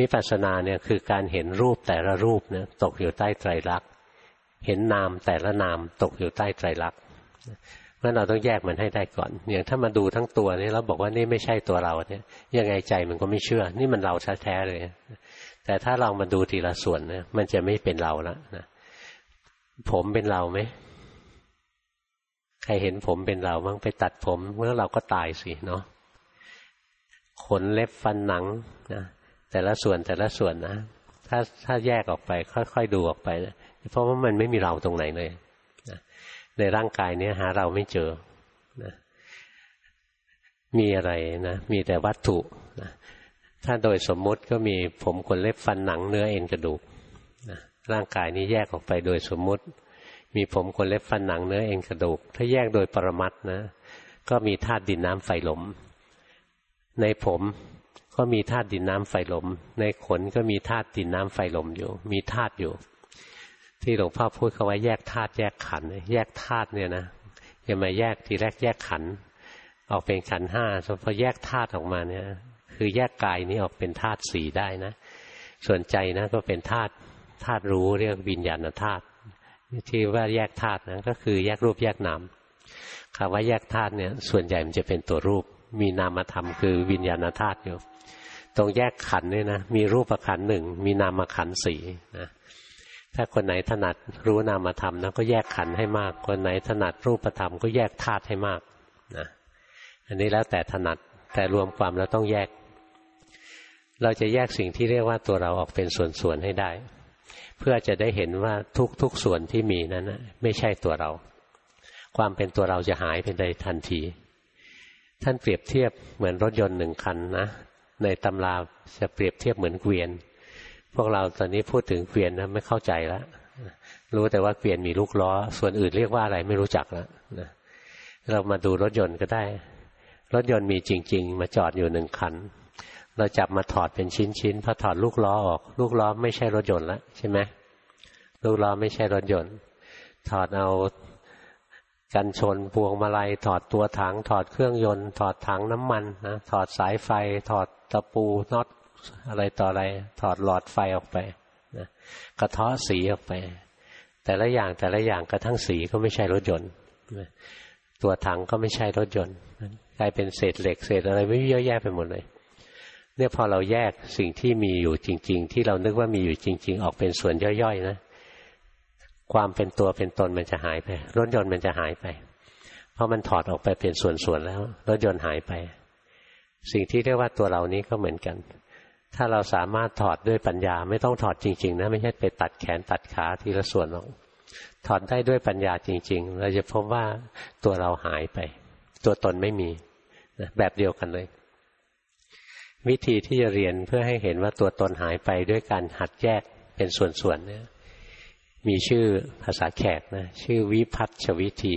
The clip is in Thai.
วิปัสสนาเนี่ยคือการเห็นรูปแต่ละรูปเนี่ยตกอยู่ใต้ไตรลักษณ์เห็นนามแต่ละนามตกอยู่ใต้ไตรลักษณ์เพราะเราต้องแยกมันให้ได้ก่อน อย่างถ้ามาดูทั้งตัวนี่แล้วบอกว่านี่ไม่ใช่ตัวเราเนี่ยยังไงใจมันก็ไม่เชื่อ นี่มันเราแท้ๆเลย แต่ถ้าเรามาดูทีละส่วนเนี่ยมันจะไม่เป็นเราแล้วนะผมเป็นเราไหมใครเห็นผมเป็นเราบ้างไปตัดผมเมื่อเราก็ตายสิเนาะขนเล็บฟันหนังนะ แต่ละส่วนแต่ละส่วนนะ ถ้าถ้าแยกออกไป ค่อยๆดูออกไปนะเพราะว่ามันไม่มีเราตรงไหนเลยนะในร่างกายนี้หาเราไม่เจอนะมีอะไรนะมีแต่วัตถุนะถ้าโดยสมมุติก็มีผมขนเล็บฟันหนังเนื้อเอ็นกระดูกนะร่างกายนี้แยกออกไปโดยสมมุติ มีผมขนเล็บฟันหนังเนื้อเอ็นกระดูก ถ้าแยกโดยปรมัตนะ ก็มีธาตุดินน้ำไฟลมในผม ก็มีธาตุดินน้ำไฟลม ในขนก็มีธาตุดินน้ำไฟลมอยู่ มีธาตุอยู่ ที่หลวงพ่อพูดคาว่าแยกธาตุแยกขัน แยกธาตุเนี่ยนะอย่ามาแยกทีแรกแยกขัน ออกเป็นขันห้าพอแยกธาตุออกมาเนี่ย คือแยกกายนี้ออกเป็นธาตุสีได้นะ ส่วนใจนะก็เป็นธาตุธาตุรู้เรียกวิญญาณธาตุที่ว่าแยกธาตุนะก็คือแยกรูปแยกนามคำว่าแยกธาตุเนี่ย ส่วนใหญ่มันจะเป็นตัวรูป มีนามธรรมคือวิญญาณธาตุอยู่ ตรงแยกขันเนี่ยนะ มีรูปขันหนึ่ง มีนามขันสี่นะ ถ้าคนไหนถนัดรู้นามธรรมนะก็แยกขันให้มาก คนไหนถนัดรูปธรรมก็แยกธาตุให้มากนะ อันนี้แล้วแต่ถนัด แต่รวมความแล้วต้องแยก เราจะแยกสิ่งที่เรียกว่าตัวเราออกเป็นส่วนๆให้ได้ เพื่อจะได้เห็นว่าทุกๆส่วนที่มีนั้นนะไม่ใช่ตัวเรา ความเป็นตัวเราจะหายไปในทันที ท่านเปรียบเทียบเหมือนรถยนต์หนึ่งคันนะ ในตำราจะเปรียบเทียบเหมือนเกวียน พวกเราตอนนี้พูดถึงเกวียนนะไม่เข้าใจแล้วรู้แต่ว่าเกวียนมีลูกล้อ ส่วนอื่นเรียกว่าอะไรไม่รู้จักแล้วนะเรามาดูรถยนต์ก็ได้ รถยนต์มีจริง ๆ มาจอดอยู่หนึ่งคัน เราจับมาถอดเป็นชิ้นๆพอถอดลูกล้อออก ลูกล้อไม่ใช่รถยนต์แล้วใช่ไหมลูกล้อไม่ใช่รถยนต์ ถอดเอา กันชนพวงมาลัยถอดตัวถัง ถอดเครื่องยนต์ ถอดถังน้ำมันนะถอดสายไฟ ถอดตะปูน็อตอะไรต่ออะไร ถอดหลอดไฟออกไปนะกระเทาะสีออกไป แต่ละอย่างแต่ละอย่างกระทั่งสีก็ไม่ใช่รถยนต์ตัวถังก็ไม่ใช่รถยนต์กลายเป็นเศษเหล็กเศษอะไรไม่เยอะแยะไปหมดเลย เนี่ยพอเราแยกสิ่งที่มีอยู่จริง ๆ ที่เรานึกว่ามีอยู่จริง ๆ ออกเป็นส่วนย่อยๆนะ ความเป็นตัวเป็นตนมันจะหายไป รถยนต์มันจะหายไป เพราะมันถอดออกไปเป็นส่วนๆแล้ว รถยนต์หายไป สิ่งที่เรียกว่าตัวเรานี้ก็เหมือนกัน ถ้าเราสามารถถอดด้วยปัญญาไม่ต้องถอดจริง ๆ นะ ไม่ใช่ไปตัดแขนตัดขาทีละส่วนหรอกถอดได้ด้วยปัญญาจริง ๆ เราจะพบว่าตัวเราหายไป ตัวตนไม่มีแบบเดียวกันเลย วิธีที่จะเรียนเพื่อให้เห็นว่าตัวตนหายไปด้วยการหัดแยกเป็นส่วนๆเนี่ย มีชื่อภาษาแขกนะ ชื่อวิพัฒชวิธี